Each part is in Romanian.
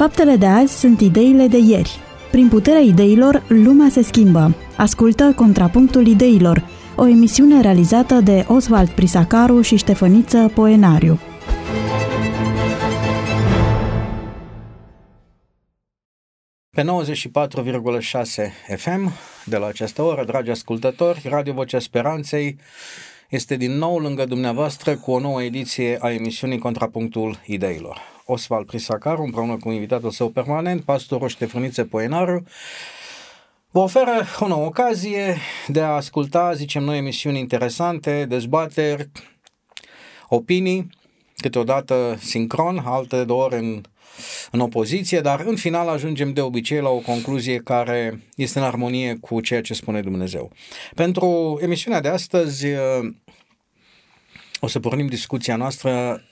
Faptele de azi sunt ideile de ieri. Prin puterea ideilor, lumea se schimbă. Ascultă Contrapunctul Ideilor, o emisiune realizată de Oswald Prisacaru și Ștefăniță Poenariu. Pe 94,6 FM, de la această oră, dragi ascultători, Radio Vocea Speranței este din nou lângă dumneavoastră cu o nouă ediție a emisiunii Contrapunctul Ideilor. Oswald Prisacaru, împreună cu invitatul său permanent, pastorul Ștefăniță Poenaru, vă oferă o nouă ocazie de a asculta, zicem noi, emisiuni interesante, dezbateri, opinii, câteodată sincron, alte două ori în, în opoziție, dar în final ajungem de obicei la o concluzie care este în armonie cu ceea ce spune Dumnezeu. Pentru emisiunea de astăzi o să pornim discuția noastră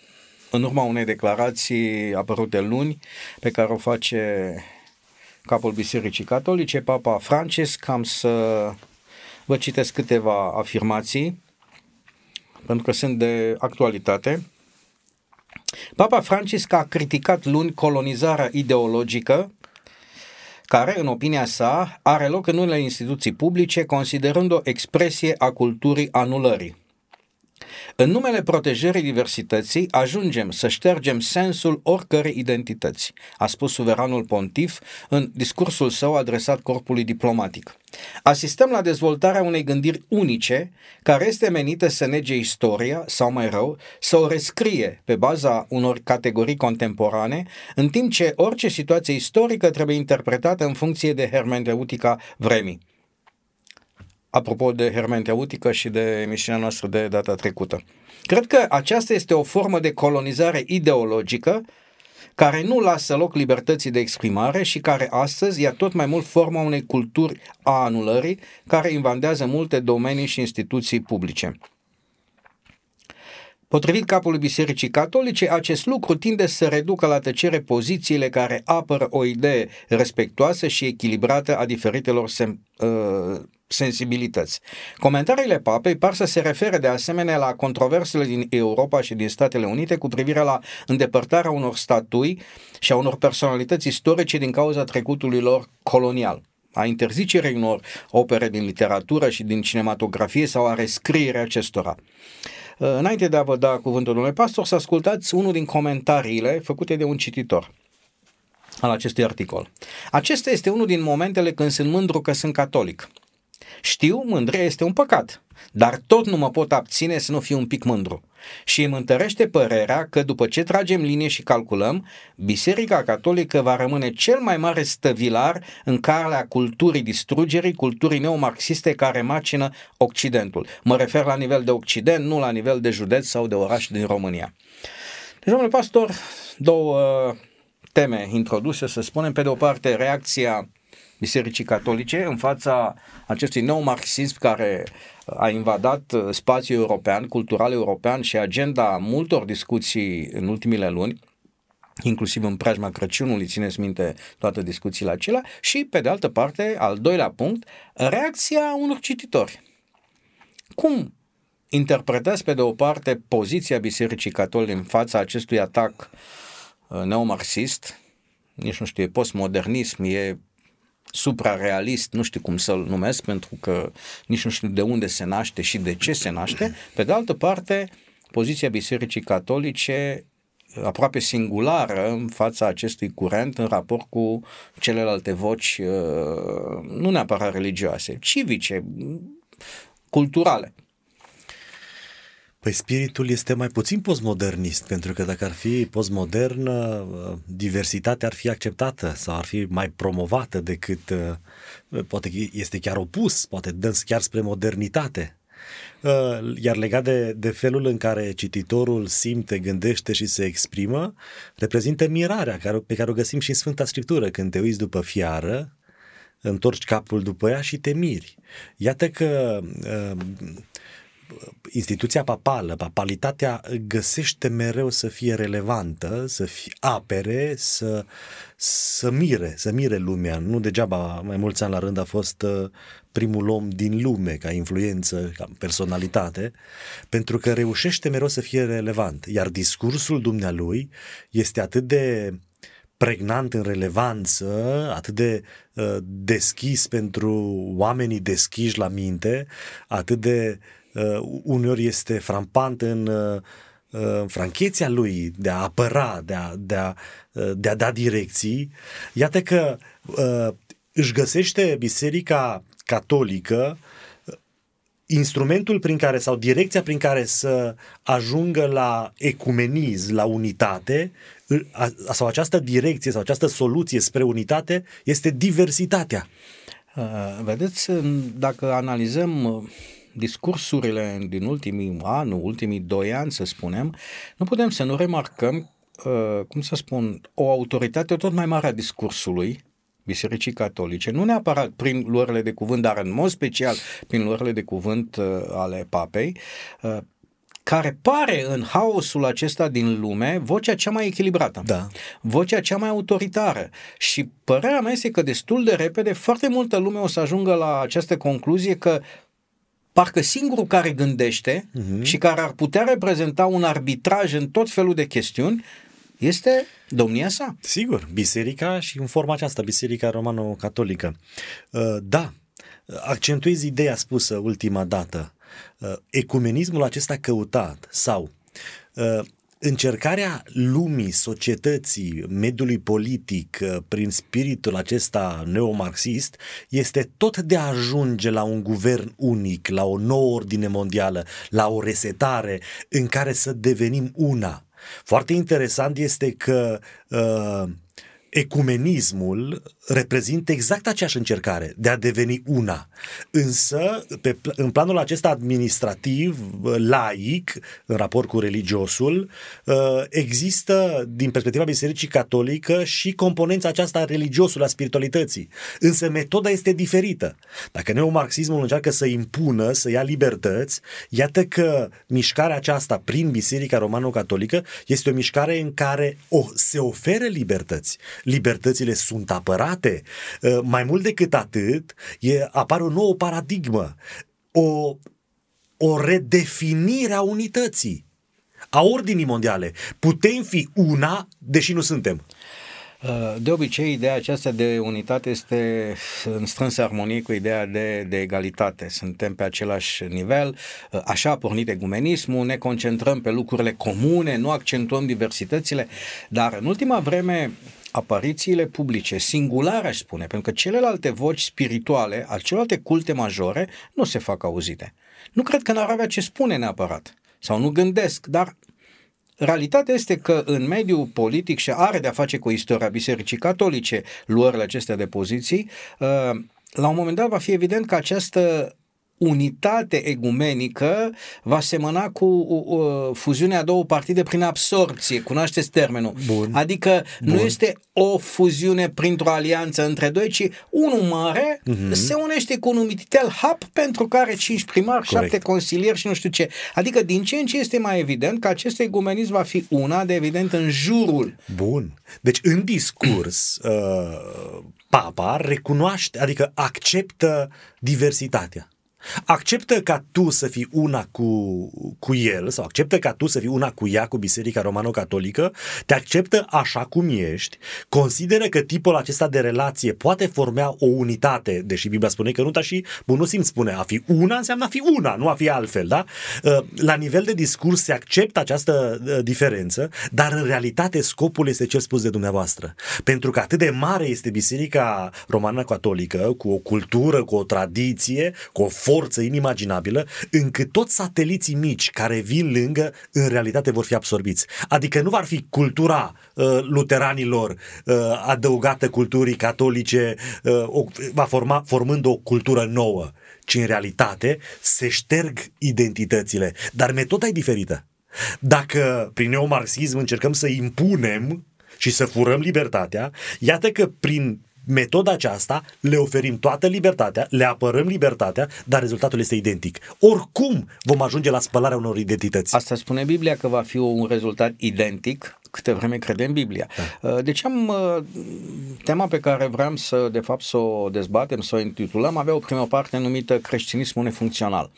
în urma unei declarații apărute luni pe care o face capul Bisericii Catolice, Papa Francis, cam să vă citesc câteva afirmații, pentru că sunt de actualitate. Papa Francis a criticat luni colonizarea ideologică care, în opinia sa, are loc în unele instituții publice, considerând-o expresie a culturii anulării. În numele protejării diversității ajungem să ștergem sensul oricărei identități, a spus suveranul pontif în discursul său adresat corpului diplomatic. Asistăm la dezvoltarea unei gândiri unice care este menită să nege istoria, sau mai rău, să o rescrie pe baza unor categorii contemporane, în timp ce orice situație istorică trebuie interpretată în funcție de hermeneutica vremii apropo de hermeneutică și de emisiunea noastră de data trecută. Cred că aceasta este o formă de colonizare ideologică care nu lasă loc libertății de exprimare și care astăzi ia tot mai mult forma unei culturi a anulării care invadează multe domenii și instituții publice. Potrivit capului Bisericii Catolice, acest lucru tinde să reducă la tăcere pozițiile care apără o idee respectoasă și echilibrată a diferitelor sem- uh, sensibilități. Comentariile papei par să se refere de asemenea la controversele din Europa și din Statele Unite cu privire la îndepărtarea unor statui și a unor personalități istorice din cauza trecutului lor colonial a interzicerii unor opere din literatură și din cinematografie sau a rescrierea acestora. Înainte de a vă da cuvântul domnului pastor, să ascultați unul din comentariile făcute de un cititor al acestui articol. Acesta este unul din momentele când sunt mândru că sunt catolic. Știu, mândria este un păcat, dar tot nu mă pot abține să nu fiu un pic mândru. Și îmi întărește părerea că după ce tragem linie și calculăm, Biserica Catolică va rămâne cel mai mare stăvilar în calea culturii distrugerii, culturii neomarxiste care macină Occidentul. Mă refer la nivel de Occident, nu la nivel de județ sau de oraș din România. Deci, domnule pastor, două teme introduse, să spunem, pe de o parte reacția Bisericii Catolice în fața acestui nou marxism care a invadat spațiul european, cultural european și agenda multor discuții în ultimile luni, inclusiv în preajma Crăciunului, țineți minte toate discuțiile acelea, și, pe de altă parte, al doilea punct, reacția unor cititori. Cum interpretați, pe de o parte, poziția Bisericii Catolice în fața acestui atac uh, neomarxist, nici nu știu, e postmodernism, e suprarealist, nu știu cum să-l numesc, pentru că nici nu știu de unde se naște și de ce se naște. Pe de altă parte, poziția Bisericii Catolice aproape singulară în fața acestui curent în raport cu celelalte voci, uh, nu neapărat religioase, civice, culturale. Păi spiritul este mai puțin postmodernist, pentru că dacă ar fi postmodern, uh, diversitatea ar fi acceptată sau ar fi mai promovată decât, uh, poate este chiar opus, poate dăm chiar spre modernitate. Uh, iar legat de, de felul în care cititorul simte, gândește și se exprimă, reprezintă mirarea pe care o găsim și în Sfânta Scriptură. Când te uiți după fiară, întorci capul după ea și te miri. Iată că instituția papală, papalitatea găsește mereu să fie relevantă, să fie apere, să, să mire, să mire lumea. Nu degeaba mai mulți ani la rând a fost uh, primul om din lume ca influență, ca personalitate, pentru că reușește mereu să fie relevant. Iar discursul dumnealui este atât de pregnant în relevanță, atât de uh, deschis pentru oamenii deschiși la minte, atât de uh, uneori este frampant în uh, francheția lui de a apăra, de a, de a, de a da direcții. Iată că uh, își găsește Biserica Catolică instrumentul prin care sau direcția prin care să ajungă la ecumenism, la unitate, sau această direcție sau această soluție spre unitate este diversitatea. Uh, vedeți, dacă analizăm uh, discursurile din ultimii ani, ultimii doi ani, să spunem, nu putem să nu remarcăm, uh, cum să spun, o autoritate tot mai mare a discursului, Bisericii Catolice, nu neapărat prin luările de cuvânt, dar în mod special prin luările de cuvânt uh, ale papei, uh, care pare în haosul acesta din lume vocea cea mai echilibrată, da. vocea cea mai autoritară. Și părerea mea este că destul de repede foarte multă lume o să ajungă la această concluzie că parcă singurul care gândește uh-huh. și care ar putea reprezenta un arbitraj în tot felul de chestiuni este domnia sa. Sigur, biserica și în forma aceasta, biserica romano-catolică. Uh, da, accentuez ideea spusă ultima dată. Uh, ecumenismul acesta căutat sau uh, încercarea lumii, societății, mediului politic prin spiritul acesta neomarxist este tot de a ajunge la un guvern unic, la o nouă ordine mondială, la o resetare în care să devenim una. Foarte interesant este că uh, ecumenismul reprezintă exact aceeași încercare de a deveni una. Însă, pe, în planul acesta administrativ, laic, în raport cu religiosul, uh, există, din perspectiva Bisericii Catolică, și componența aceasta a religiosului, a spiritualității. Însă metoda este diferită. Dacă neomarxismul încearcă să impună, să ia libertăți, iată că mișcarea aceasta prin Biserica Romano-Catolică este o mișcare în care o, se oferă libertăți. Libertățile sunt apărate dreptate. Uh, mai mult decât atât, e, apare o nouă paradigmă, o, o redefinire a unității, a ordinii mondiale. Putem fi una, deși nu suntem. Uh, de obicei, ideea aceasta de unitate este în strânsă armonie cu ideea de, de egalitate. Suntem pe același nivel, uh, așa a pornit egumenismul, ne concentrăm pe lucrurile comune, nu accentuăm diversitățile, dar în ultima vreme aparițiile publice, singulare aș spune, pentru că celelalte voci spirituale, al celelalte culte majore, nu se fac auzite. Nu cred că n-ar avea ce spune neapărat, sau nu gândesc, dar realitatea este că în mediul politic și are de-a face cu istoria Bisericii Catolice, luările acestea de poziții, uh, la un moment dat va fi evident că această unitate egumenică va semăna cu uh, fuziunea a două partide prin absorpție, cunoașteți termenul. Bun. Adică Bun. nu este o fuziune printr-o alianță între doi, ci unul mare uh-huh. se unește cu un umititel hap pentru care cinci primari, Corect. șapte consilieri și nu știu ce. Adică din ce în ce este mai evident că acest egumenism va fi una de evident în jurul. Bun. Deci în discurs uh, papa recunoaște, adică acceptă diversitatea. Acceptă ca tu să fii una cu, cu el sau acceptă ca tu să fii una cu ea, cu Biserica Romano-Catolică, te acceptă așa cum ești, consideră că tipul acesta de relație poate forma o unitate, deși Biblia spune că nu, dar și bunul simț spune a fi una înseamnă a fi una, nu a fi altfel, da? Uh, la nivel de discurs se acceptă această uh, diferență, dar în realitate scopul este cel spus de dumneavoastră. Pentru că atât de mare este Biserica Romano-Catolică, cu o cultură, cu o tradiție, cu o forță inimaginabilă, încât toți sateliții mici care vin lângă, în realitate vor fi absorbiți. Adică nu va fi cultura uh, luteranilor uh, adăugată culturii catolice, uh, o, va forma, formând o cultură nouă, ci în realitate se șterg identitățile. Dar metoda e diferită. Dacă prin neomarxism încercăm să impunem și să furăm libertatea, iată că prin metoda aceasta le oferim toată libertatea, le apărăm libertatea, dar rezultatul este identic. Oricum vom ajunge la spălarea unor identități. Asta spune Biblia că va fi un rezultat identic câte vreme crede în Biblia. Da. Uh, deci am uh, tema pe care vreau să, de fapt, să o dezbatem, să o intitulăm, avea o primă parte numită creștinismul nefuncțional.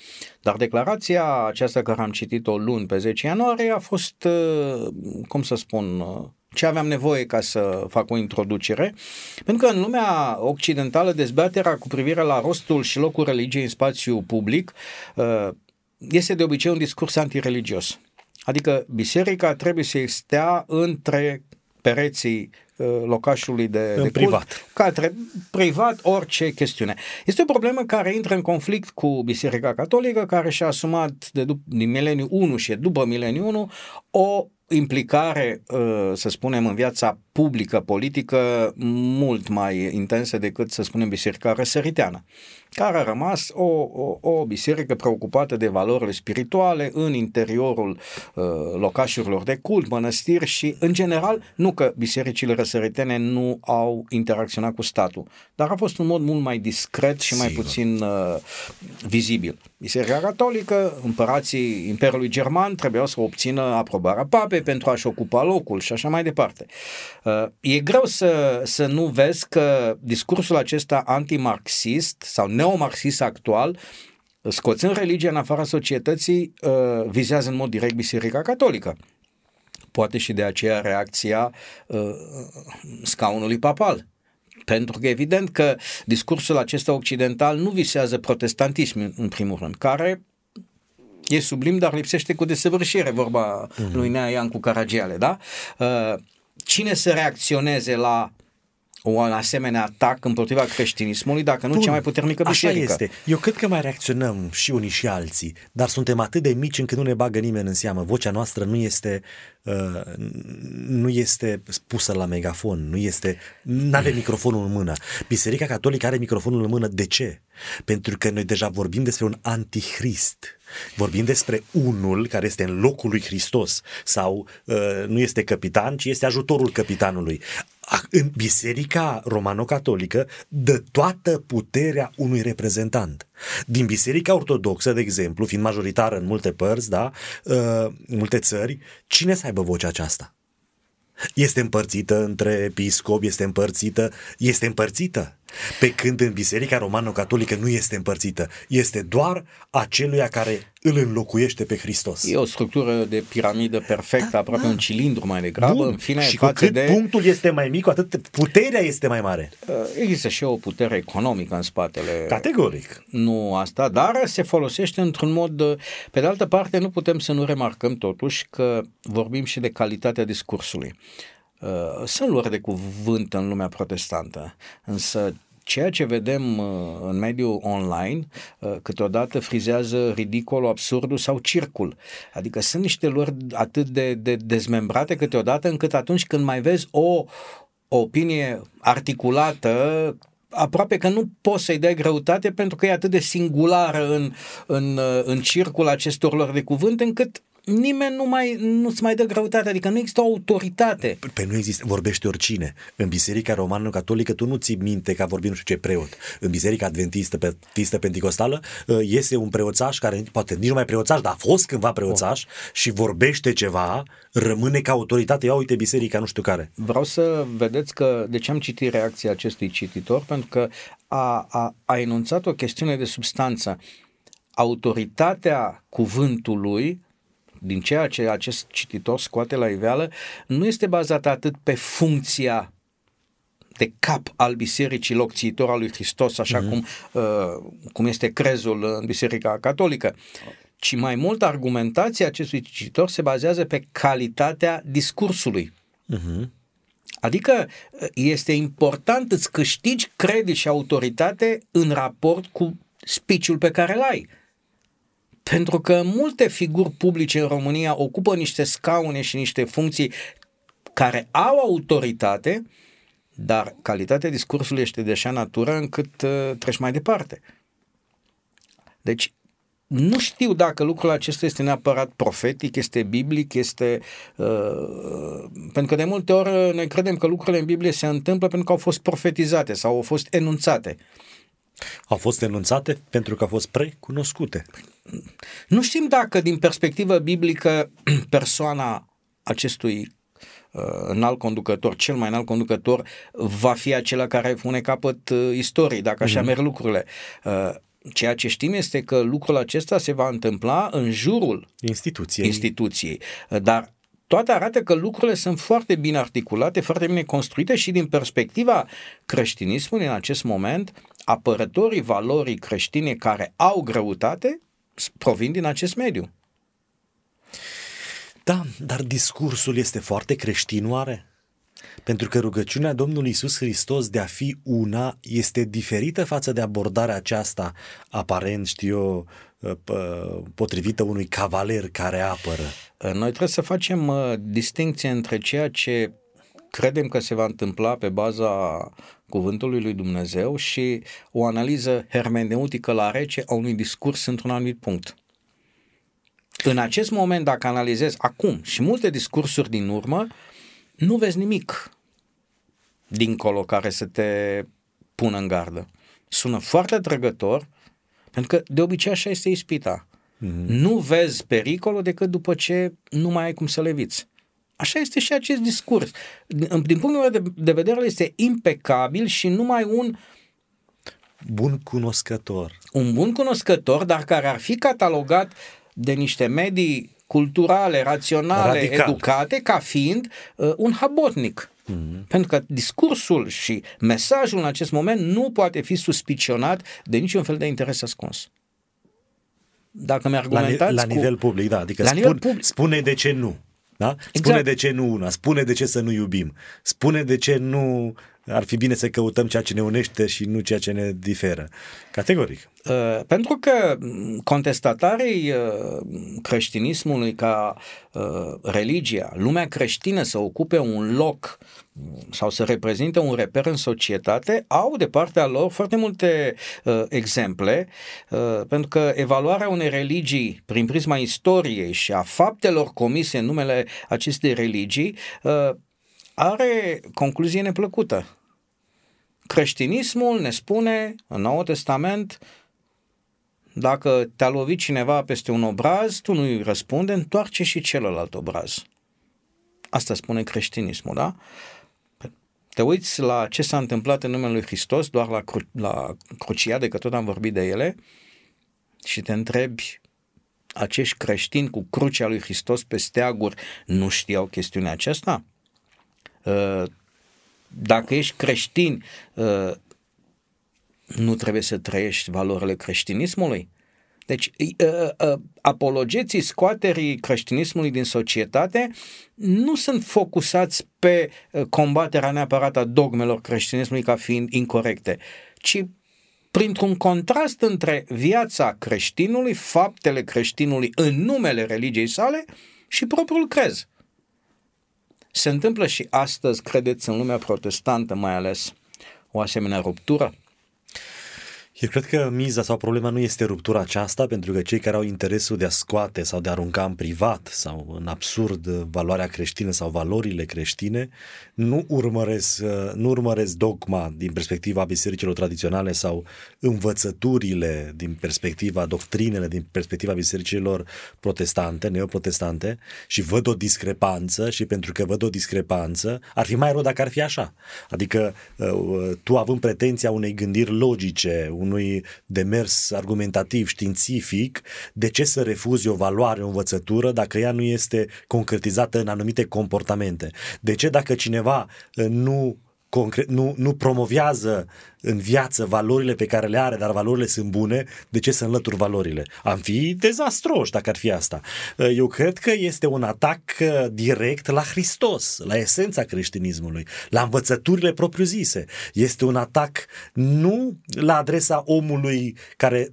Dar declarația aceasta care am citit-o luni pe 10 ianuarie a fost, uh, cum să spun, ce aveam nevoie ca să fac o introducere, pentru că în lumea occidentală dezbaterea cu privire la rostul și locul religiei în spațiu public uh, este de obicei un discurs antireligios. Adică biserica trebuie să stea între pereții uh, locașului de, în de privat. Cult, catre, privat, orice chestiune. Este o problemă care intră în conflict cu Biserica Catolică, care și-a asumat de dup- din mileniu 1 și după mileniu 1 o implicare, uh, să spunem, în viața publică, politică, mult mai intensă decât, să spunem, biserica răsăriteană, care a rămas o, o, o biserică preocupată de valorile spirituale în interiorul uh, locașurilor de cult, mănăstiri și, în general, nu că bisericile răsăritene nu au interacționat cu statul, dar a fost un mod mult mai discret și mai Sigur. puțin uh, vizibil. Biserica Catolică, împărații Imperiului German trebuiau să obțină aprobarea papei pentru a-și ocupa locul și așa mai departe. Uh, E greu să, să nu vezi că discursul acesta antimarxist sau neomarxist actual scoțând religia în afara societății, uh, vizează în mod direct Biserica Catolică. Poate și de aceea reacția uh, scaunului papal. Pentru că evident că discursul acesta occidental nu visează protestantism în primul rând, care e sublim, dar lipsește cu desăvârșire, vorba mm-hmm. lui Nea Iancu Caragiale, da? Uh, Cine să reacționeze la un asemenea atac împotriva creștinismului, dacă nu Bun, cea mai puternică Așa biserică. este. Eu cred că mai reacționăm și unii și alții, dar suntem atât de mici încât nu ne bagă nimeni în seamă. Vocea noastră nu este, uh, nu este spusă la megafon, nu este, nu are microfonul în mână. Biserica Catolică are microfonul în mână. De ce? Pentru că noi deja vorbim despre un antichrist. Vorbim despre unul care este în locul lui Hristos sau uh, nu este capitan, ci este ajutorul capitanului. A- În Biserica Romano-Catolică dă toată puterea unui reprezentant. Din Biserica Ortodoxă, de exemplu, fiind majoritară în multe părți, da, uh, în multe țări, cine să aibă vocea aceasta? Este împărțită între episcop, este împărțită, este împărțită. Pe când în Biserica Romano-Catolică nu este împărțită, este doar aceluia care îl înlocuiește pe Hristos. E o structură de piramidă perfectă, Da, aproape da. un cilindru mai degrabă, Bun. în fine, și cu față cât de... punctul este mai mic, cu atât puterea este mai mare. Uh, Există și o putere economică în spatele Categoric. nu asta, dar se folosește într-un mod... uh, Pe de altă parte, nu putem să nu remarcăm totuși că vorbim și de calitatea discursului. Uh, Sunt luări de cuvânt în lumea protestantă, însă ceea ce vedem uh, în mediul online uh, câteodată frizează ridicolul, absurdul sau circul. Adică sunt niște luări atât de, de dezmembrate câteodată încât atunci când mai vezi o, o opinie articulată aproape că nu poți să-i dai greutate pentru că e atât de singulară în, în, în circul acestor lor de cuvânt încât nimeni nu mai, nu-ți mai dă greutate, adică nu există o autoritate. Pe nu există, vorbește oricine. În Biserica Romano-Catolică tu nu ții minte că a vorbit nu știu ce preot. În Biserica Adventistă, Adventistă Pentecostală uh, iese un preoțaș care poate nici nu mai preoțaș, dar a fost cândva preoțaș și vorbește ceva, rămâne ca autoritate. Ia uite biserica nu știu care. Vreau să vedeți că de ce am citit reacția acestui cititor, pentru că a, a, a enunțat o chestiune de substanță. Autoritatea cuvântului din ceea ce acest cititor scoate la iveală, nu este bazată atât pe funcția de cap al bisericii locțitor al lui Hristos, așa mm-hmm. cum, uh, cum este crezul în Biserica Catolică, ci mai mult argumentația acestui cititor se bazează pe calitatea discursului. Uh-huh. Adică este important îți câștigi credit și autoritate în raport cu speech pe care îl ai. Pentru că multe figuri publice în România ocupă niște scaune și niște funcții care au autoritate, dar calitatea discursului este de așa natură încât uh, treci mai departe. Deci, nu știu dacă lucrul acesta este neapărat profetic, este biblic, este... Uh, pentru că de multe ori noi credem că lucrurile în Biblie se întâmplă pentru că au fost profetizate sau au fost enunțate. Au fost enunțate pentru că au fost precunoscute. Nu știm dacă din perspectivă biblică persoana acestui uh, înalt conducător, cel mai înalt conducător, va fi acela care pune capăt uh, istoriei, dacă așa mm-hmm. merg lucrurile. Uh, ceea ce știm este că lucrul acesta se va întâmpla în jurul Instituției. instituției. Uh, Dar toate arată că lucrurile sunt foarte bine articulate, foarte bine construite și din perspectiva creștinismului în acest moment, apărătorii valorii creștine care au greutate provin din acest mediu. Da, dar discursul este foarte creștin oare? Pentru că rugăciunea Domnului Isus Hristos de a fi una este diferită față de abordarea aceasta, aparent, știu eu, potrivită unui cavaler care apără. Noi trebuie să facem uh, distinție între ceea ce credem că se va întâmpla pe baza cuvântului lui Dumnezeu și o analiză hermeneutică la rece a unui discurs într-un anumit punct. În acest moment, dacă analizezi acum și multe discursuri din urmă, nu vezi nimic dincolo care să te pună în gardă. Sună foarte trăgător, pentru că de obicei așa este ispita. Mm-hmm. Nu vezi pericolul decât după ce nu mai ai cum să leviți. Așa este și acest discurs. Din, din punctul meu de, de vedere este impecabil și numai un bun cunoscător. Un bun cunoscător, dar care ar fi catalogat de niște medii culturale, raționale, Radical. educate, ca fiind uh, un habotnic. Mm-hmm. Pentru că discursul și mesajul în acest moment nu poate fi suspicionat de niciun fel de interes ascuns. Dacă mi-argumentați La, la cu... nivel public, da. Adică la spun, nivel public. spune de ce nu. Da? Spune exact. de ce nu una, spune de ce să nu iubim, spune de ce nu ar fi bine să căutăm ceea ce ne unește și nu ceea ce ne diferă. Categoric. Uh, pentru că contestatarii uh, creștinismului ca uh, religia, lumea creștină să ocupe un loc sau să reprezinte un reper în societate, au de partea lor foarte multe uh, exemple, uh, pentru că evaluarea unei religii prin prisma istoriei și a faptelor comise în numele acestei religii uh, are concluzie neplăcută. Creștinismul ne spune în Noul Testament dacă te-a lovit cineva peste un obraz, tu nu-i răspunde, întoarce și celălalt obraz. Asta spune creștinismul, da? Te uiți la ce s-a întâmplat în numele lui Hristos, doar la, cru- la cruciade, că tot am vorbit de ele, și te întrebi, acești creștini cu crucea lui Hristos pe steaguri nu știau chestiunea aceasta? Uh, dacă ești creștin, uh, nu trebuie să trăiești valorile creștinismului? Deci, uh, apologeții scoaterii creștinismului din societate nu sunt focusați pe combaterea neapărat a dogmelor creștinismului ca fiind incorrecte, ci printr-un contrast între viața creștinului, faptele creștinului în numele religiei sale și propriul crez. Se întâmplă și astăzi, credeți, în lumea protestantă mai ales, o asemenea ruptură? Eu cred că miza sau problema nu este ruptura aceasta, pentru că cei care au interesul de a scoate sau de a arunca în privat sau în absurd valoarea creștină sau valorile creștine, nu urmăresc, nu urmăresc dogma din perspectiva bisericilor tradiționale sau învățăturile din perspectiva, doctrinele din perspectiva bisericilor protestante, neoprotestante și văd o discrepanță și pentru că văd o discrepanță, ar fi mai rău dacă ar fi așa. Adică uh, tu având pretenția unei gândiri logice, un unui demers argumentativ, științific, de ce să refuzi o valoare, o învățătură dacă ea nu este concretizată în anumite comportamente? De ce dacă cineva uh, nu concret, nu, nu promovează în viață valorile pe care le are, dar valorile sunt bune, de ce să înlături valorile? Am fi dezastroși dacă ar fi asta. Eu cred că este un atac uh, direct la Hristos, la esența creștinismului, la învățăturile propriu-zise. Este un atac nu la adresa omului care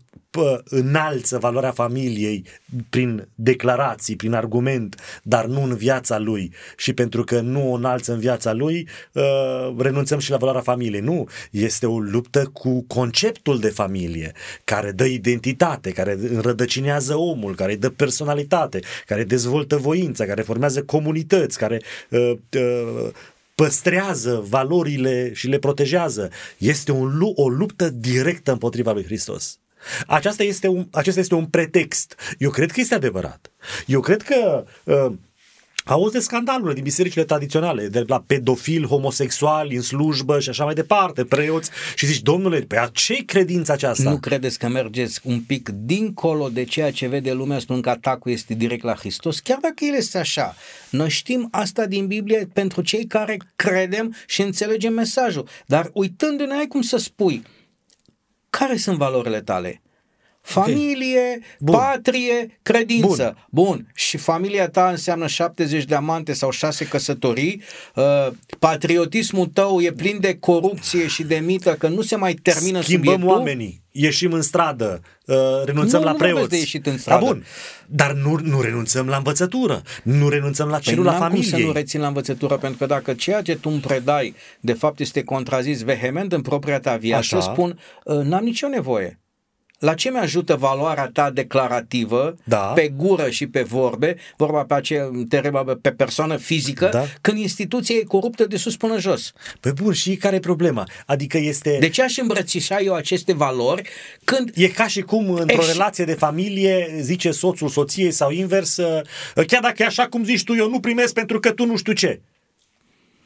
înalță valoarea familiei prin declarații, prin argument, dar nu în viața lui și pentru că nu o înalță în viața lui, uh, renunțăm și la valoarea familiei. Nu, este o luptă cu conceptul de familie, care dă identitate, care înrădăcinează omul, care îi dă personalitate, care dezvoltă voința, care formează comunități, care uh, uh, păstrează valorile și le protejează. Este un, o luptă directă împotriva lui Hristos. Aceasta este un, acesta este un pretext. Eu cred că este adevărat. Eu cred că uh, Auzi de scandalurile din bisericile tradiționale, de la pedofil, homosexuali în slujbă și așa mai departe, preoți și zici, domnule, pe ce credința aceasta? Nu credeți că mergeți un pic dincolo de ceea ce vede lumea spunând că atacul este direct la Hristos? Chiar dacă el este așa, noi știm asta din Biblie pentru cei care credem și înțelegem mesajul. Dar uitându-ne, ai cum să spui, care sunt valorile tale? Familie, Bun. patrie, credință. Bun. Bun. Și familia ta înseamnă 70 de amante sau 6 căsătorii. Uh, patriotismul tău e plin de corupție și de mită că nu se mai termină Schimbăm subiectul. oamenii, ieșim în stradă, uh, renunțăm Nu, la nu preoți. vorbesc de ieșit în stradă. Da, bun. Dar nu, nu renunțăm la învățătură, nu renunțăm la Păi celula n-am cum familiei. să nu rețin la învățătură, pentru că dacă ceea ce tu îmi predai, de fapt, este contrazis vehement în propria ta viață, Așa. spun, "Uh, n-am nicio nevoie. La ce mi-ajută valoarea ta declarativă, Da. pe gură și pe vorbe, vorba pe aceea, te rebă pe persoană fizică, Da. când instituția e coruptă de sus până jos? Păi bun, și care e problema? Adică este... De ce aș îmbrățișa eu aceste valori când E ca și cum într-o Ești- relație de familie zice soțul soției sau invers, uh, chiar dacă e așa cum zici tu, eu nu primesc pentru că tu nu știu ce.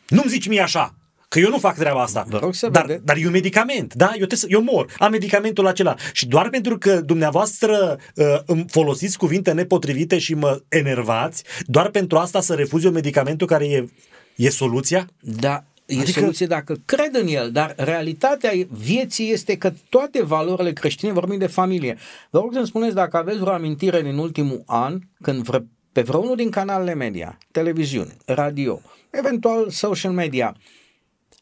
Nu-mi zici mie așa, că eu nu fac treaba asta. Vă rog să dar, vede- dar e un medicament, da? Eu, trebuie să, eu mor, am medicamentul acela. Și doar pentru că dumneavoastră uh, îmi folosiți cuvinte nepotrivite și mă enervați, doar pentru asta să refuz eu medicamentul care e, e soluția? Da, e Adică- adică... soluție dacă cred în el, dar realitatea vieții este că toate valorile creștine, vorbim de familie. Vă rog să-mi spuneți dacă aveți vreo amintire din ultimul an, când vre, pe vreunul din canalele media, televiziune, radio, eventual social media,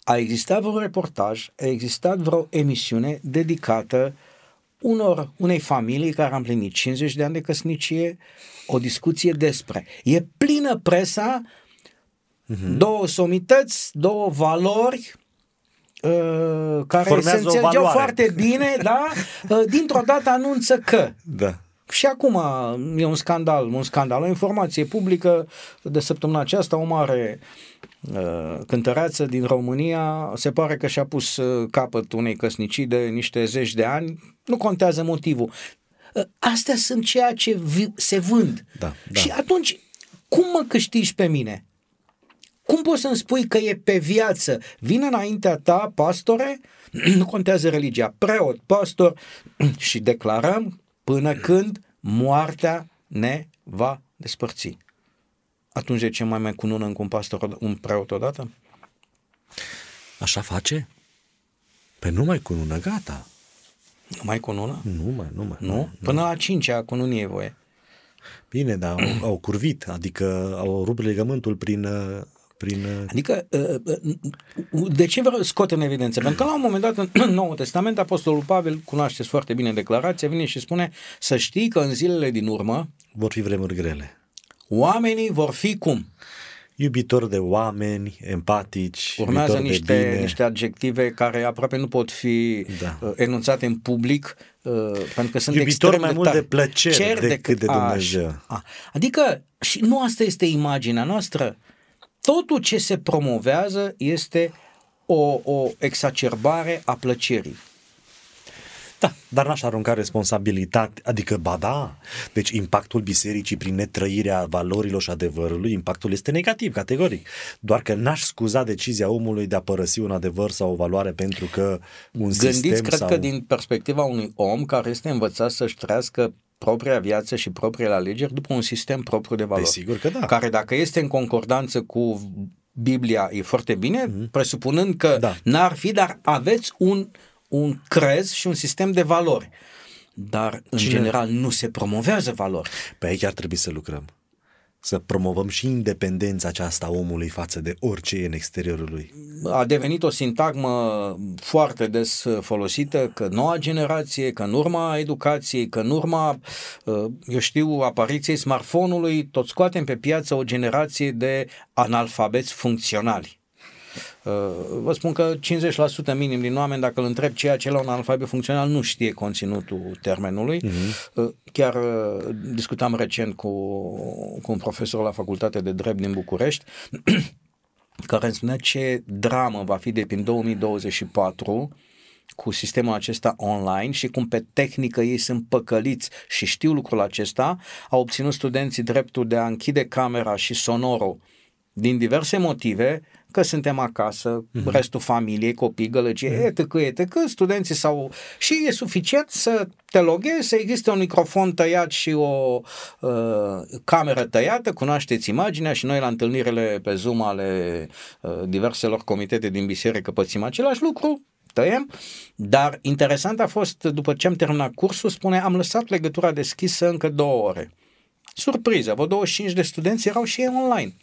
a existat vreun reportaj, a existat vreo emisiune dedicată unor, unei familii care a împlinit 50 de ani de căsnicie, o discuție despre. E plină presa Mhm. două somități, două valori uh, care Formează se o înțelegeau valoare. foarte bine, da? Uh, dintr-o dată anunță că Da. și acum e un scandal, un scandal, o informație publică de săptămâna aceasta, o mare uh, cântăreață din România se pare că și-a pus uh, capăt unei căsnicii de niște zeci de ani, nu contează motivul. Uh, astea sunt ceea ce vi- se vând. Da, da. Și atunci, cum mă câștigi pe mine? Cum poți să-mi spui că e pe viață? Vine înaintea ta, pastore, nu contează religia, preot, pastor și declarăm până când moartea ne va despărți. Atunci de ce mai mai cunună încă un pastor, od- un preot odată? Așa face? Pe nu mai cunună, gata. Nu mai cunună? Nu mai, nu mai. Nu? Până la cincea cununie e voie. Bine, dar au, au curvit, adică au rupt legământul prin... uh, prin uh, Adică, uh, uh, de ce vreau scot în evidență? Pentru că la un moment dat în Noul Testament Apostolul Pavel, cunoașteți foarte bine declarația, vine și spune să știi că în zilele din urmă vor fi vremuri grele. Oamenii vor fi cum? Iubitori de oameni, empatici, Urmează iubitori de niște, bine. niște adjective care aproape nu pot fi Da. uh, enunțate în public uh, pentru că sunt Iubitori extrem mai de mult tari. de plăceri Cer decât de Așa. Dumnezeu. A, adică, și nu asta este imaginea noastră. Totul ce se promovează este o, o exacerbare a plăcerii. Da, dar n-aș arunca responsabilitate, adică ba da, deci impactul bisericii prin netrăirea valorilor și adevărului, impactul este negativ, categoric. Doar că n-aș scuza decizia omului de a părăsi un adevăr sau o valoare pentru că un Gândiți, sistem cred sau... că din perspectiva unui om care este învățat să-și trăiască propria viață și propriile alegeri după un sistem propriu de valori. Desigur că da. Care dacă este în concordanță cu Biblia e foarte bine, mm-hmm. presupunând că Da. n-ar fi, dar aveți un, un crez și un sistem de valori. Dar, în Cine- general, nu se promovează valori. Pe aici ar trebui să lucrăm. Să promovăm și independența aceasta a omului față de orice e în exteriorul lui. a devenit o sintagmă foarte des folosită că noua generație, că în urma educației, că în urma, uh, eu știu, apariției smartphone-ului, tot scoatem pe piață o generație de analfabeți funcționali. Uh, Vă spun că 50% minim din oameni, dacă îl întreb ceea ce la un analfabet funcțional, nu știe conținutul termenului. Uh, Chiar uh, discutam recent cu, cu un profesor la facultate de drept din București care îmi spunea ce dramă va fi de prin 2024 cu sistemul acesta online și cum pe tehnică ei sunt păcăliți și știu lucrul acesta, au obținut studenții dreptul de a închide camera și sonorul din diverse motive, că suntem acasă, uh-huh. restul familiei, copii, gălăgie, uh-huh. etc., etc., studenții sau... Și e suficient să te loghezi, să existe un microfon tăiat și o uh, cameră tăiată, cunoașteți imaginea și noi la întâlnirile pe Zoom ale uh, diverselor comitete din biserică pățim același lucru, tăiem, dar interesant a fost, după ce am terminat cursul, spune, am lăsat legătura deschisă încă două ore. Surpriză, vă 25 de studenți erau și ei online.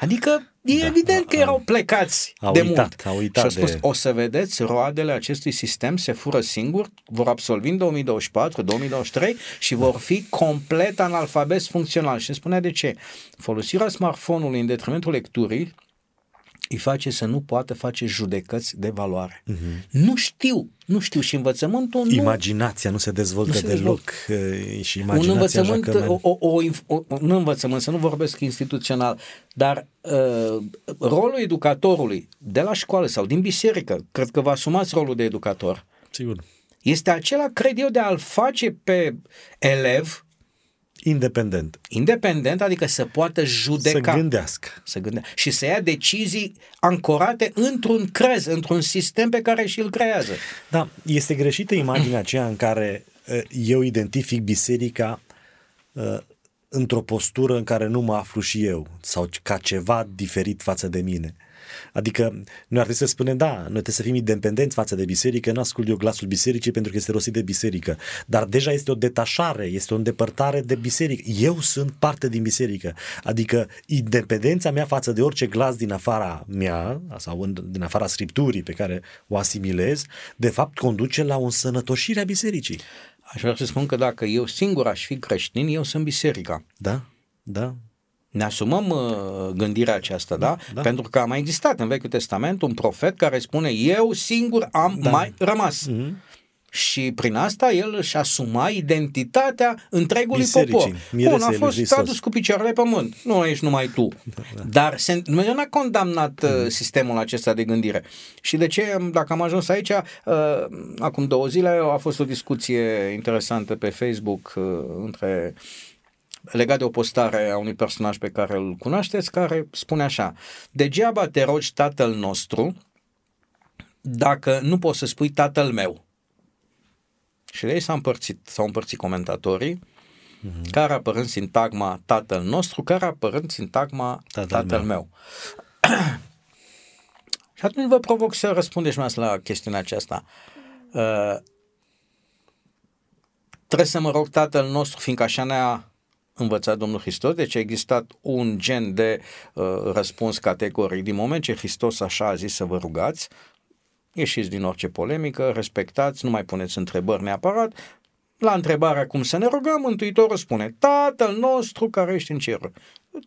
Adică e da, evident că erau plecați au de uitat, mult. Au uitat și a spus, de... o să vedeți, roadele acestui sistem se fură singur, vor absolvi în 2024, 2023 și vor fi complet analfabeti funcțional. Și îmi spunea de ce. Folosirea smartphone-ului în detrimentul lecturii îi face să nu poată face judecăți de valoare. Uh-huh. Nu știu, nu știu și învățământul nu... Imaginația nu se dezvoltă nu se deloc dezvoltă. și imaginația Un învățământ, o, o, o, o, nu învățământ, să nu vorbesc instituțional, dar uh, rolul educatorului de la școală sau din biserică, cred că vă asumați rolul de educator. Sigur. Este acela, cred eu, de a-l face pe elev Independent. Independent, adică să poată judeca. Să gândească. Să gândească. Și să ia decizii ancorate într-un crez, într-un sistem pe care și-l creează. Da, este greșită imaginea aceea în care uh, eu identific biserica uh, într-o postură în care nu mă aflu și eu sau ca ceva diferit față de mine. Adică noi ar trebui să spunem, da, noi trebuie să fim independenți față de biserică, nu ascult eu glasul bisericii pentru că este rosit de biserică. Dar deja este o detașare, este o îndepărtare de biserică. Eu sunt parte din biserică. Adică independența mea față de orice glas din afara mea sau din afara scripturii pe care o asimilez, de fapt conduce la o însănătoșire a bisericii. Aș vrea să spun că dacă eu singur aș fi creștin, eu sunt biserica. Da, da, ne asumăm uh, gândirea aceasta, da? da? Pentru că a mai existat în Vechiul Testament un profet care spune eu singur am da. mai rămas. Mm-hmm. Și prin asta el își asuma identitatea întregului Bisericii, popor. Bun, a fost adus cu picioarele pe pământ. Nu ești numai tu. Da, da. Dar se, Dumnezeu n-a condamnat mm. sistemul acesta de gândire. Și de ce, dacă am ajuns aici, uh, acum două zile a fost o discuție interesantă pe Facebook uh, între legat de o postare a unui personaj pe care îl cunoașteți, care spune așa, degeaba te rogi tatăl nostru dacă nu poți să spui tatăl meu. Și de aici s au împărțit, s-au împărțit comentatorii, uh-huh. care apărând sintagma tatăl nostru, care apărând sintagma tatăl, tatăl meu. meu. și atunci vă provoc să răspundeți mai la chestiunea aceasta. Uh, trebuie să mă rog tatăl nostru, fiindcă așa ne-a învățat Domnul Hristos, deci a existat un gen de uh, răspuns categoric. Din moment ce Hristos așa a zis să vă rugați, ieșiți din orice polemică, respectați, nu mai puneți întrebări neapărat. La întrebarea cum să ne rugăm, Mântuitorul spune, Tatăl nostru care ești în cer.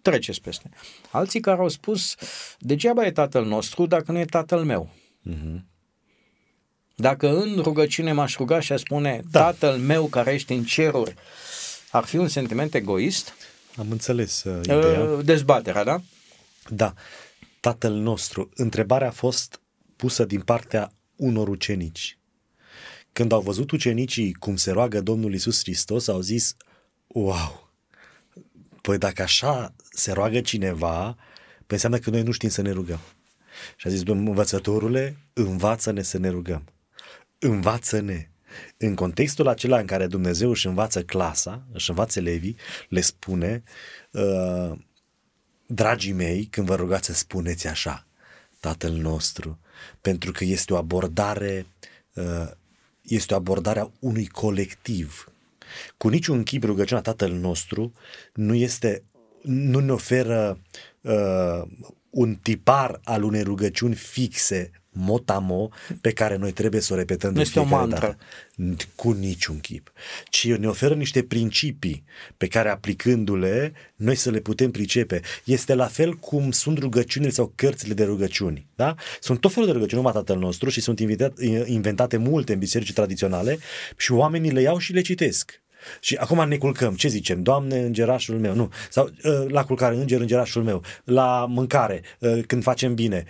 Treceți peste. Alții care au spus, degeaba e Tatăl nostru dacă nu e Tatăl meu. Uh-huh. Dacă în rugăciune m-aș ruga și aș spune, da. Tatăl meu care ești în ceruri, ar fi un sentiment egoist. Am înțeles uh, ideea. Uh, dezbaterea, da? Da. Tatăl nostru. Întrebarea a fost pusă din partea unor ucenici. Când au văzut ucenicii cum se roagă Domnul Isus Hristos, au zis, wow, păi dacă așa se roagă cineva, păi înseamnă că noi nu știm să ne rugăm. Și a zis, domnul învățătorule, învață-ne să ne rugăm. Învață-ne. În contextul acela în care Dumnezeu își învață clasa, își învață elevii, le spune, uh, dragii mei, când vă rugați să spuneți așa, Tatăl nostru, pentru că este o abordare, uh, este o abordare a unui colectiv. Cu niciun chip rugăciunea Tatăl nostru nu este, nu ne oferă uh, un tipar al unei rugăciuni fixe motamo pe care noi trebuie să o repetăm nu de fiecare o mantră. dată. Cu niciun chip. Ci ne oferă niște principii pe care aplicându-le noi să le putem pricepe. Este la fel cum sunt rugăciunile sau cărțile de rugăciuni. Da? Sunt tot felul de rugăciuni numai Tatăl nostru și sunt inventate multe în biserici tradiționale și oamenii le iau și le citesc. Și acum ne culcăm. Ce zicem? Doamne, îngerașul meu. Nu. Sau uh, la culcare, înger, îngerașul meu. La mâncare, uh, când facem bine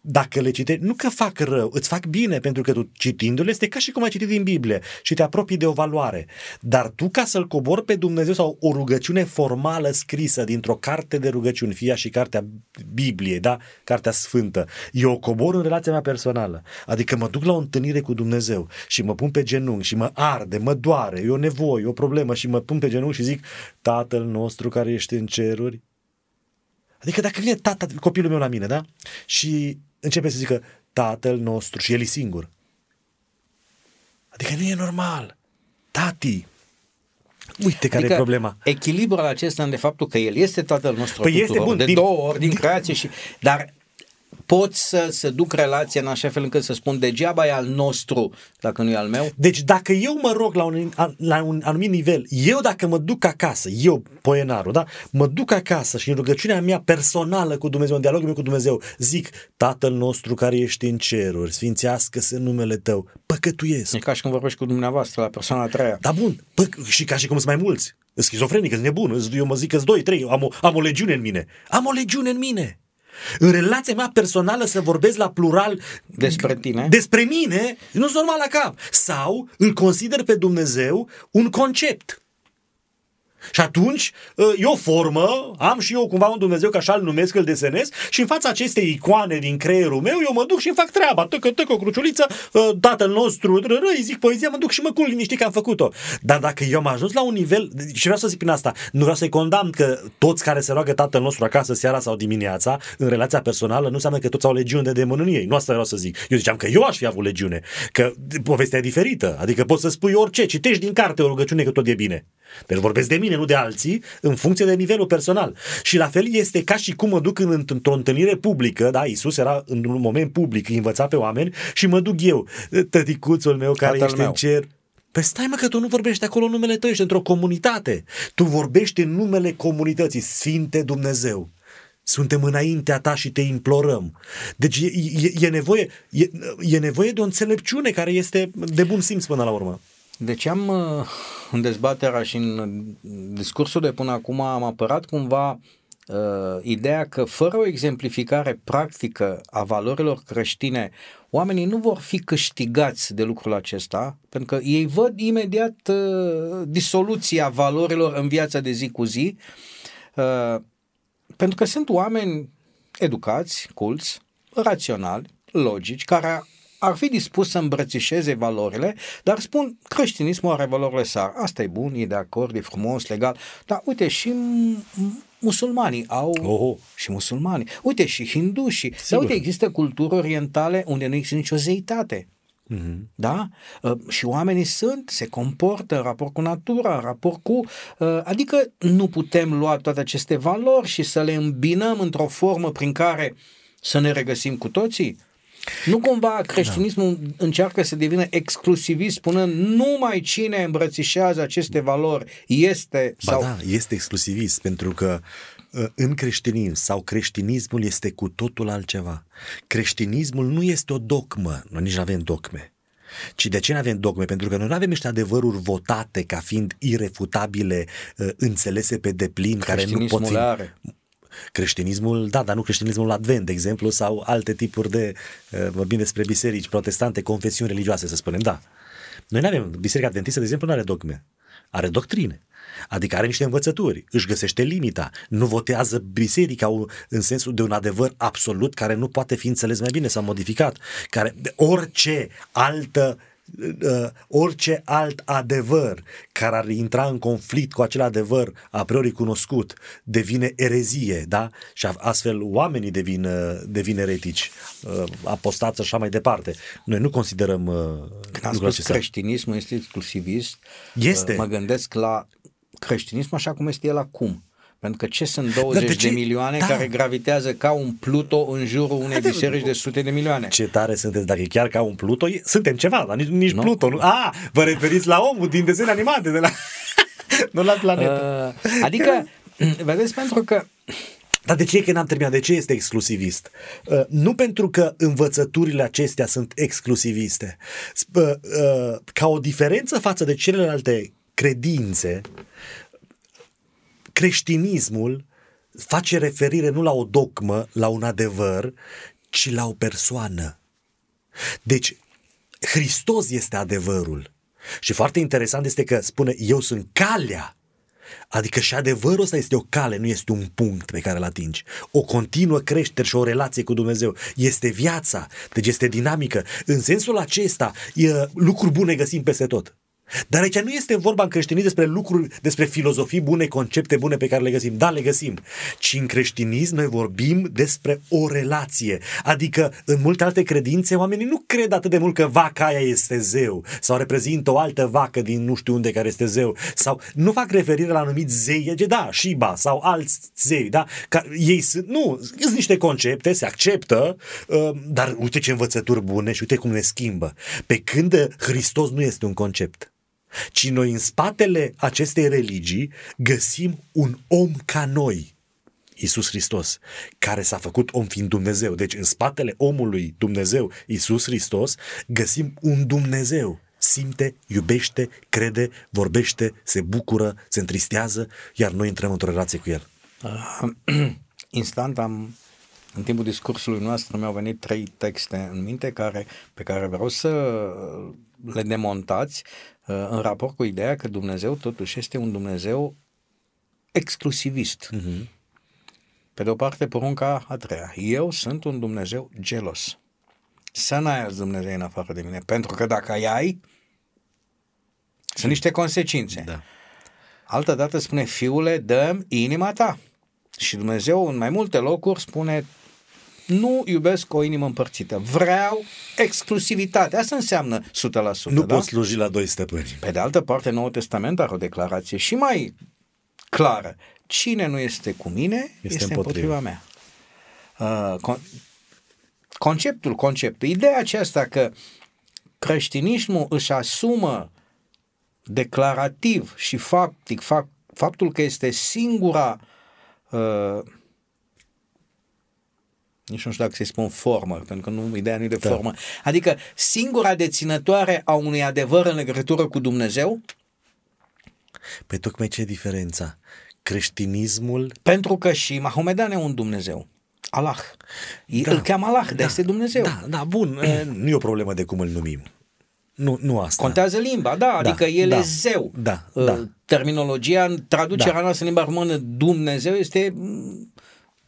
dacă le citești, nu că fac rău, îți fac bine, pentru că tu citindu-le este ca și cum ai citit din Biblie și te apropii de o valoare. Dar tu ca să-L cobori pe Dumnezeu sau o rugăciune formală scrisă dintr-o carte de rugăciuni, fie și cartea Bibliei, da? Cartea Sfântă, eu o cobor în relația mea personală. Adică mă duc la o întâlnire cu Dumnezeu și mă pun pe genunchi și mă arde, mă doare, e o nevoie, o problemă și mă pun pe genunchi și zic, Tatăl nostru care ești în ceruri, Adică dacă vine tata, copilul meu la mine, da? Și începe să zică tatăl nostru și el e singur. Adică nu e normal. Tati, Uite care adică e problema. Echilibrul acesta în de faptul că el este tatăl nostru păi tuturor, este bun, de din... două ori din creație și dar pot să, să duc relația în așa fel încât să spun degeaba e al nostru dacă nu e al meu? Deci dacă eu mă rog la un, la un anumit nivel, eu dacă mă duc acasă, eu, poenarul, da, mă duc acasă și în rugăciunea mea personală cu Dumnezeu, în dialogul meu cu Dumnezeu, zic, Tatăl nostru care ești în ceruri, sfințească-se numele tău, păcătuiesc. E ca și când vorbești cu dumneavoastră la persoana a treia. Da, bun, pă- și ca și cum sunt mai mulți. Schizofrenic, sunt nebun, eu mă zic că doi, trei, am o, am o legiune în mine. Am o legiune în mine. În relația mea personală să vorbesc la plural despre tine, despre mine, nu sunt normal la cap. Sau îl consider pe Dumnezeu un concept. Și atunci ă, e o formă, am și eu cumva un Dumnezeu, că așa îl numesc, îl desenez și în fața acestei icoane din creierul meu, eu mă duc și îmi fac treaba, tăcă, tăcă, o cruciuliță, ă, tatăl nostru, îi zic poezia, mă duc și mă culc liniștit că am făcut-o. Dar dacă eu am ajuns la un nivel, și vreau să zic prin asta, nu vreau să-i condamn că toți care se roagă tatăl nostru acasă seara sau dimineața, în relația personală, nu înseamnă că toți au legiune de demon în ei. Nu asta vreau să zic. Eu ziceam că eu aș fi avut legiune, că povestea e diferită. Adică poți să spui orice, citești din carte o rugăciune că tot e bine. Deci vorbesc de mine, nu de alții, în funcție de nivelul personal. Și la fel este ca și cum mă duc în, într-o întâlnire publică, da, Isus era în un moment public, îi învăța pe oameni și mă duc eu, tăticuțul meu care Tatăl ești meu. în cer, Păi stai mă că tu nu vorbești acolo în numele tău, ești într-o comunitate. Tu vorbești în numele comunității, Sfinte Dumnezeu. Suntem înaintea ta și te implorăm. Deci e, e, e, nevoie, e, e nevoie de o înțelepciune care este de bun simț până la urmă. Deci am uh, în dezbaterea și în discursul de până acum am apărat cumva uh, ideea că fără o exemplificare practică a valorilor creștine, oamenii nu vor fi câștigați de lucrul acesta, pentru că ei văd imediat uh, disoluția valorilor în viața de zi cu zi, uh, pentru că sunt oameni educați, culți, raționali, logici, care ar fi dispus să îmbrățișeze valorile, dar spun creștinismul are valorile sale. Asta e bun, e de acord, e frumos, legal. Dar uite, și musulmanii au Oho. și musulmanii. Uite, și hindușii. Dar uite, există culturi orientale unde nu există nicio zeitate. Mm-hmm. Da? Uh, și oamenii sunt, se comportă în raport cu natura, în raport cu. Uh, adică nu putem lua toate aceste valori și să le îmbinăm într-o formă prin care să ne regăsim cu toții. Nu cumva creștinismul da. încearcă să devină exclusivist, spunând numai cine îmbrățișează aceste valori este ba sau... da, este exclusivist, pentru că uh, în creștinism sau creștinismul este cu totul altceva. Creștinismul nu este o dogmă, noi nici nu avem dogme. Ci de ce nu avem dogme? Pentru că noi nu avem niște adevăruri votate ca fiind irefutabile, uh, înțelese pe deplin, care nu pot fi... Are creștinismul, da, dar nu creștinismul advent, de exemplu, sau alte tipuri de, uh, vorbim despre biserici protestante, confesiuni religioase, să spunem, da. Noi nu avem, Biserica Adventistă, de exemplu, nu are dogme, are doctrine. Adică are niște învățături, își găsește limita, nu votează biserica în sensul de un adevăr absolut care nu poate fi înțeles mai bine sau modificat, care orice altă uh, orice alt adevăr care ar intra în conflict cu acel adevăr a priori cunoscut devine erezie, da? Și astfel oamenii devin, uh, devin eretici, uh, apostați și așa mai departe. Noi nu considerăm uh, Când am spus creștinismul este exclusivist, este. Uh, mă gândesc la creștinism așa cum este el acum pentru că ce sunt 20 de, ce? de milioane da. care gravitează ca un Pluto în jurul unei Haide, biserici de sute de milioane? Ce tare sunteți, dacă e chiar ca un Pluto, suntem ceva, dar nici, nici no. Pluto. Nu? A, vă referiți la omul din desene animate, de la... nu la planetă. Uh, adică, vedeți, pentru că dar de ce e că n-am terminat? De ce este exclusivist? Uh, nu pentru că învățăturile acestea sunt exclusiviste. Uh, uh, ca o diferență față de celelalte credințe, creștinismul face referire nu la o dogmă, la un adevăr, ci la o persoană. Deci, Hristos este adevărul. Și foarte interesant este că spune, eu sunt calea. Adică și adevărul ăsta este o cale, nu este un punct pe care îl atingi. O continuă creștere și o relație cu Dumnezeu. Este viața, deci este dinamică. În sensul acesta, lucruri bune găsim peste tot. Dar aici nu este vorba în creștinism despre lucruri, despre filozofii bune, concepte bune pe care le găsim. Da, le găsim. Ci în creștinism noi vorbim despre o relație. Adică în multe alte credințe oamenii nu cred atât de mult că vaca aia este zeu sau reprezintă o altă vacă din nu știu unde care este zeu sau nu fac referire la anumiți zei, da, Shiba sau alți zei, da? Ca, ei sunt, nu, sunt niște concepte, se acceptă, uh, dar uite ce învățături bune și uite cum ne schimbă. Pe când Hristos nu este un concept ci noi în spatele acestei religii găsim un om ca noi, Isus Hristos, care s-a făcut om fiind Dumnezeu. Deci în spatele omului Dumnezeu, Isus Hristos, găsim un Dumnezeu. Simte, iubește, crede, vorbește, se bucură, se întristează, iar noi intrăm într-o relație cu el. Instant am în timpul discursului nostru mi-au venit trei texte în minte care, pe care vreau să le demontați uh, în raport cu ideea că Dumnezeu totuși este un Dumnezeu exclusivist. Uh-huh. Pe de o parte, porunca a treia. Eu sunt un Dumnezeu gelos. Să n-ai alți Dumnezeu în afară de mine. Pentru că dacă ai, ai sunt niște consecințe. Da. Altă dată spune, fiule, dăm inima ta. Și Dumnezeu în mai multe locuri spune, nu iubesc o inimă împărțită. Vreau exclusivitate. Asta înseamnă 100%. Nu da? poți sluji la doi stăpâni. Pe de altă parte, Noul Testament are o declarație și mai clară. Cine nu este cu mine este, este împotriva, împotriva mea. Uh, con- conceptul, conceptul, ideea aceasta că creștinismul își asumă declarativ și faptic fapt, faptul că este singura uh, nici nu știu dacă să-i spun formă, pentru că nu, ideea nu e de da. formă. Adică singura deținătoare a unui adevăr în legătură cu Dumnezeu? Pe tocmai ce e diferența? Creștinismul... Pentru că și Mahomedan e un Dumnezeu. Allah. Da. Îl cheamă Allah, dar da. este Dumnezeu. Da, da, bun. nu e o problemă de cum îl numim. Nu, nu asta. Contează limba, da, da adică el da, e zeu. Da, da. Terminologia, traducerea da. noastră în limba română Dumnezeu este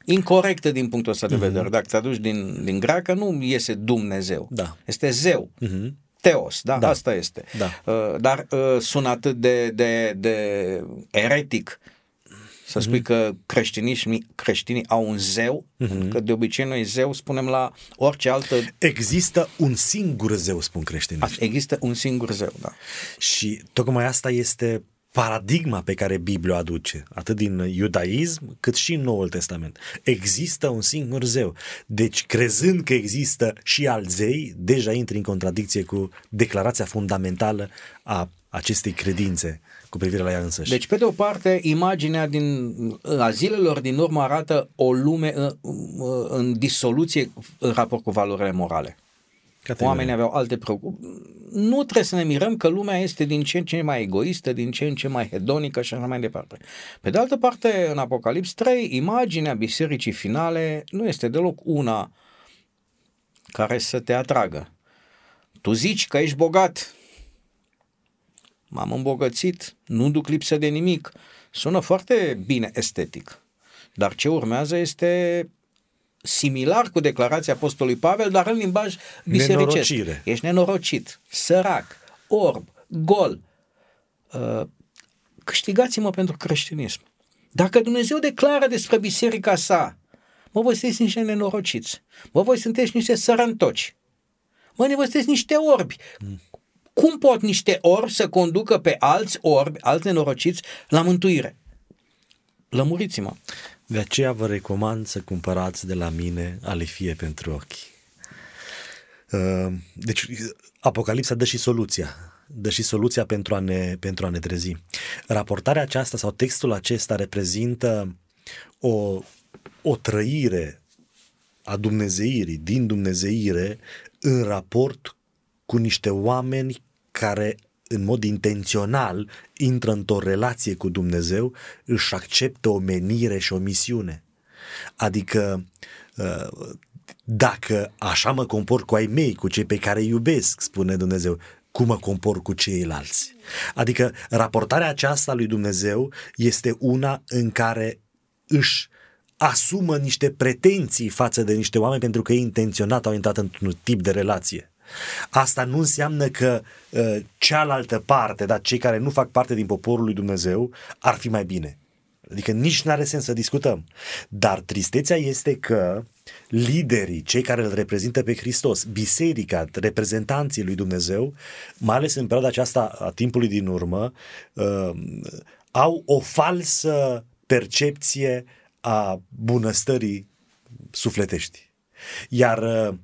incorrectă din punctul ăsta de uh-huh. vedere. Dacă te aduci din, din greacă, nu iese Dumnezeu. Da. Este zeu. Uh-huh. Teos, da? da? Asta este. Da. Uh, dar uh, sună atât de, de, de eretic să spui uh-huh. că creștinii, creștinii au un zeu, uh-huh. că de obicei noi zeu spunem la orice altă... Există un singur zeu, spun creștinii. Există un singur zeu, da. Și tocmai asta este paradigma pe care Biblia o aduce, atât din iudaism cât și în Noul Testament. Există un singur zeu. Deci, crezând că există și alți zei, deja intri în contradicție cu declarația fundamentală a acestei credințe cu privire la ea însăși. Deci, pe de o parte, imaginea din, a zilelor din urmă arată o lume în, în disoluție în raport cu valorile morale. Categorie. Oamenii aveau alte preocupări. Nu trebuie să ne mirăm că lumea este din ce în ce mai egoistă, din ce în ce mai hedonică și așa mai departe. Pe de altă parte, în Apocalips 3, imaginea bisericii finale nu este deloc una care să te atragă. Tu zici că ești bogat, m-am îmbogățit, nu duc lipsă de nimic. Sună foarte bine estetic. Dar ce urmează este similar cu declarația Apostolului Pavel, dar în limbaj bisericesc. Nenorocire. Ești nenorocit, sărac, orb, gol. Uh, câștigați-mă pentru creștinism. Dacă Dumnezeu declară despre biserica sa, mă, voi sunteți niște nenorociți, mă, voi sunteți niște sărăntoci, mă, voi sunteți niște orbi. Mm. Cum pot niște orbi să conducă pe alți orbi, alți nenorociți, la mântuire? Lămuriți-mă. De aceea vă recomand să cumpărați de la mine alifie pentru ochi. Uh, deci, Apocalipsa dă și soluția. Dă și soluția pentru a, ne, pentru a ne trezi. Raportarea aceasta sau textul acesta reprezintă o, o trăire a dumnezeirii, din dumnezeire, în raport cu niște oameni care în mod intențional intră într-o relație cu Dumnezeu, își acceptă o menire și o misiune. Adică uh, dacă așa mă compor cu ai mei, cu cei pe care îi iubesc, spune Dumnezeu, cum mă compor cu ceilalți. Adică raportarea aceasta lui Dumnezeu este una în care își asumă niște pretenții față de niște oameni pentru că ei intenționat au intrat într-un tip de relație. Asta nu înseamnă că uh, cealaltă parte, dar cei care nu fac parte din poporul lui Dumnezeu, ar fi mai bine. Adică nici nu are sens să discutăm. Dar tristețea este că liderii, cei care îl reprezintă pe Hristos, biserica, reprezentanții lui Dumnezeu, mai ales în perioada aceasta a timpului din urmă, uh, au o falsă percepție a bunăstării sufletești. Iar uh,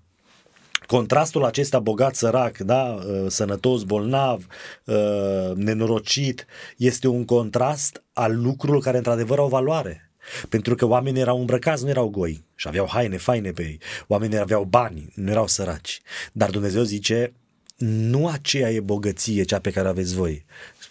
contrastul acesta bogat-sărac, da, uh, sănătos, bolnav, uh, nenorocit, este un contrast al lucrurilor care într-adevăr au valoare. Pentru că oamenii erau îmbrăcați, nu erau goi și aveau haine faine pe ei. Oamenii aveau bani, nu erau săraci. Dar Dumnezeu zice, nu aceea e bogăție cea pe care aveți voi,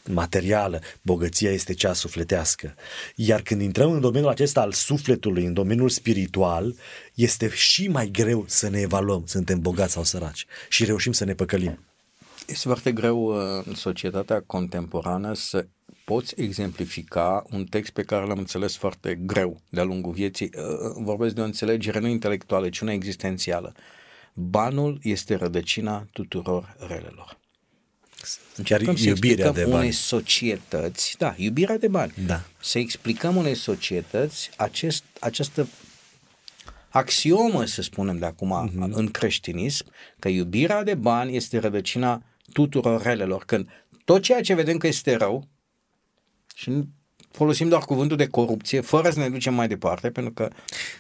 materială, bogăția este cea sufletească. Iar când intrăm în domeniul acesta al sufletului, în domeniul spiritual, este și mai greu să ne evaluăm, suntem bogați sau săraci și reușim să ne păcălim. Este foarte greu uh, în societatea contemporană să poți exemplifica un text pe care l-am înțeles foarte greu de-a lungul vieții. Uh, vorbesc de o înțelegere nu intelectuală, ci una existențială. Banul este rădăcina tuturor relelor. Chiar iubirea de bani. unei societăți, da, iubirea de bani. Da. Să explicăm unei societăți acest, această axiomă, să spunem de acum, uh-huh. în creștinism, că iubirea de bani este rădăcina tuturor relelor. Când tot ceea ce vedem că este rău, și folosim doar cuvântul de corupție, fără să ne ducem mai departe, pentru că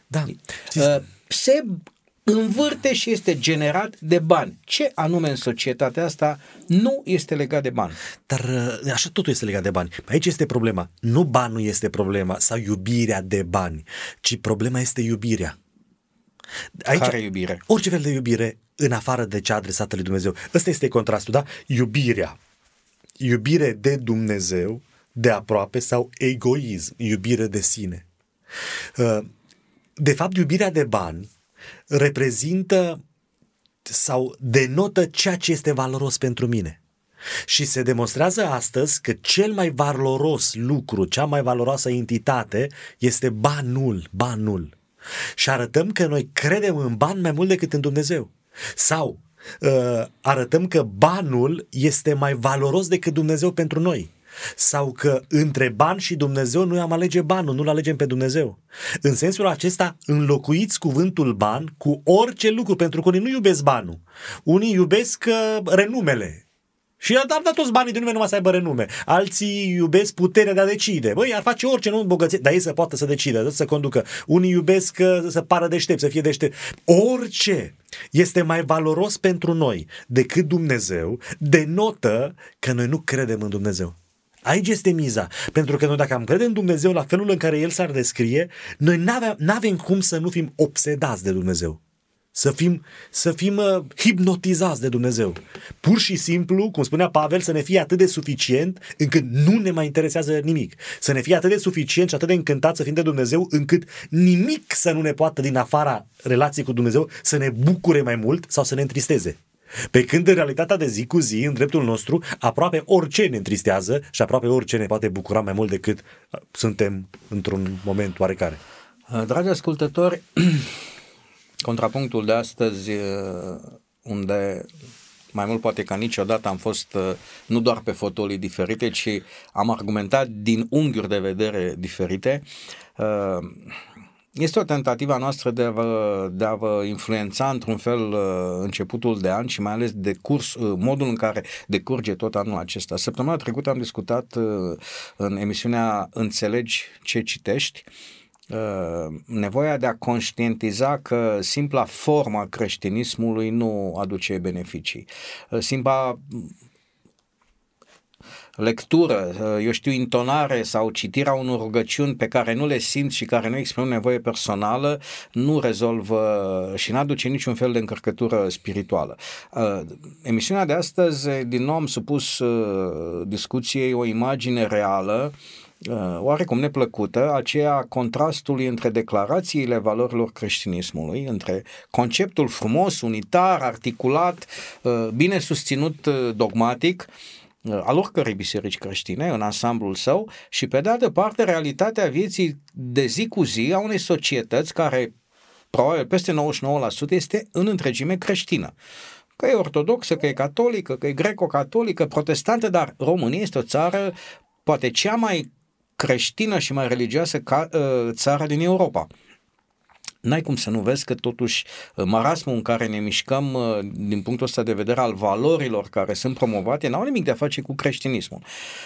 da. Uh, se învârte și este generat de bani. Ce anume în societatea asta nu este legat de bani? Dar uh, așa totul este legat de bani. Aici este problema. Nu banul este problema sau iubirea de bani, ci problema este iubirea. Aici, Care iubire? Orice fel de iubire în afară de cea adresată lui Dumnezeu. Ăsta este contrastul, da? Iubirea. Iubire de Dumnezeu, de aproape sau egoism, iubire de sine. Uh, de fapt, iubirea de bani reprezintă sau denotă ceea ce este valoros pentru mine. Și se demonstrează astăzi că cel mai valoros lucru, cea mai valoroasă entitate este banul, banul. Și arătăm că noi credem în ban mai mult decât în Dumnezeu. Sau uh, arătăm că banul este mai valoros decât Dumnezeu pentru noi sau că între bani și Dumnezeu noi am alege banul, nu-L alegem pe Dumnezeu. În sensul acesta înlocuiți cuvântul ban cu orice lucru, pentru că unii nu iubesc banul. Unii iubesc uh, renumele, și ar da toți banii de nume numai să aibă renume. Alții iubesc puterea de a decide. Băi, ar face orice, nu bogăție, dar ei să poată să decide, să conducă. Unii iubesc uh, să pară deștept, să fie deștept. Orice este mai valoros pentru noi decât Dumnezeu, denotă că noi nu credem în Dumnezeu. Aici este miza. Pentru că noi dacă am crede în Dumnezeu la felul în care El s-ar descrie, noi nu avem cum să nu fim obsedați de Dumnezeu. Să fim, să fim uh, hipnotizați de Dumnezeu. Pur și simplu, cum spunea Pavel, să ne fie atât de suficient încât nu ne mai interesează nimic. Să ne fie atât de suficient și atât de încântat să fim de Dumnezeu încât nimic să nu ne poată din afara relației cu Dumnezeu să ne bucure mai mult sau să ne întristeze. Pe când în realitatea de zi cu zi, în dreptul nostru, aproape orice ne întristează și aproape orice ne poate bucura mai mult decât uh, suntem într-un moment oarecare. Uh, dragi ascultători, contrapunctul de astăzi, uh, unde mai mult poate ca niciodată am fost nu doar pe fotolii diferite, ci am argumentat din unghiuri de vedere diferite. Este o tentativă a noastră de a, vă, de a vă influența într-un fel uh, începutul de an și mai ales de curs, uh, modul în care decurge tot anul acesta. Săptămâna trecută am discutat uh, în emisiunea Înțelegi ce citești nevoia de a conștientiza că simpla forma creștinismului nu aduce beneficii. Simpla lectură, uh, eu știu, intonare sau citirea unor rugăciuni pe care nu le simt și care nu exprimă nevoie personală, nu rezolvă și nu aduce niciun fel de încărcătură spirituală. Uh, emisiunea de astăzi, din nou am supus uh, discuției o imagine reală uh, oarecum neplăcută, aceea contrastului între declarațiile valorilor creștinismului, între conceptul frumos, unitar, articulat, uh, bine susținut uh, dogmatic, al oricărei biserici creștine în ansamblul său și pe de altă parte realitatea vieții de zi cu zi a unei societăți care probabil peste 99% este în întregime creștină că e ortodoxă, că e catolică, că e greco-catolică, protestantă, dar România este o țară poate cea mai creștină și mai religioasă ca, uh, țară din Europa. N-ai cum să nu vezi că totuși uh, marasmul în care ne mișcăm uh, din punctul ăsta de vedere al valorilor care sunt promovate n-au nimic de a face cu creștinismul.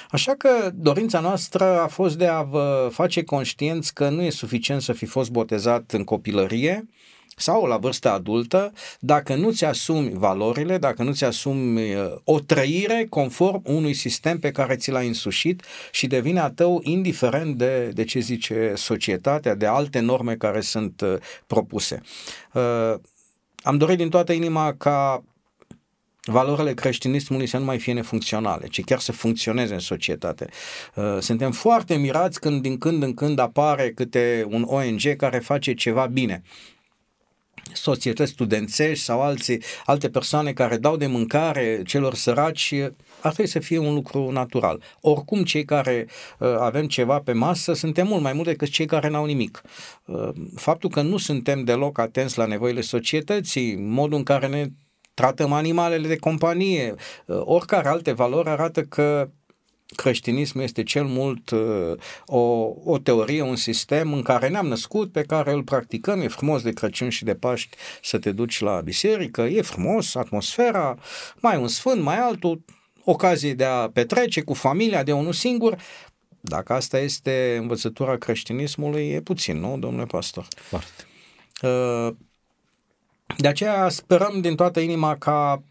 Așa că dorința noastră a fost de a vă face conștienți că nu e suficient să fi fost botezat în copilărie, sau la vârsta adultă, dacă nu-ți asumi valorile, dacă nu-ți asumi uh, o trăire conform unui sistem pe care ți l-ai însușit și devine a tău indiferent de, de ce zice societatea, de alte norme care sunt uh, propuse. Uh, am dorit din toată inima ca valorile creștinismului să nu mai fie nefuncționale, ci chiar să funcționeze în societate. Suntem foarte mirați când din când în când apare câte un ONG care face ceva bine societăți studențești sau alții, alte persoane care dau de mâncare celor săraci, ar trebui să fie un lucru natural. Oricum, cei care uh, avem ceva pe masă suntem mult mai mult decât cei care n-au nimic. Uh, faptul că nu suntem deloc atenți la nevoile societății, modul în care ne tratăm animalele de companie, uh, oricare alte valori arată că creștinismul este cel mult uh, o, o teorie, un sistem în care ne-am născut, pe care îl practicăm, e frumos de Crăciun și de Paști să te duci la biserică, e frumos, atmosfera, mai un sfânt, mai altul, ocazie de a petrece cu familia de unul singur, dacă asta este învățătura creștinismului, e puțin, nu, domnule pastor? Foarte. Uh, de aceea sperăm din toată inima ca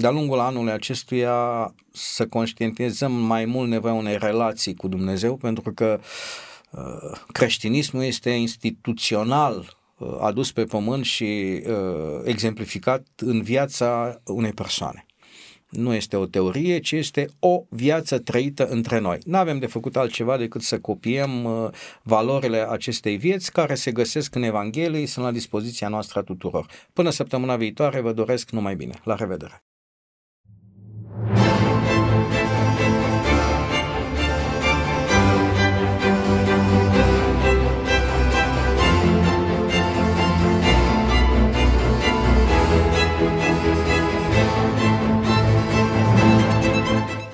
de-a lungul anului acestuia să conștientizăm mai mult nevoia unei relații cu Dumnezeu, pentru că uh, creștinismul este instituțional uh, adus pe pământ și uh, exemplificat în viața unei persoane. Nu este o teorie, ci este o viață trăită între noi. Nu avem de făcut altceva decât să copiem uh, valorile acestei vieți care se găsesc în Evanghelie, sunt la dispoziția noastră a tuturor. Până săptămâna viitoare vă doresc numai bine. La revedere!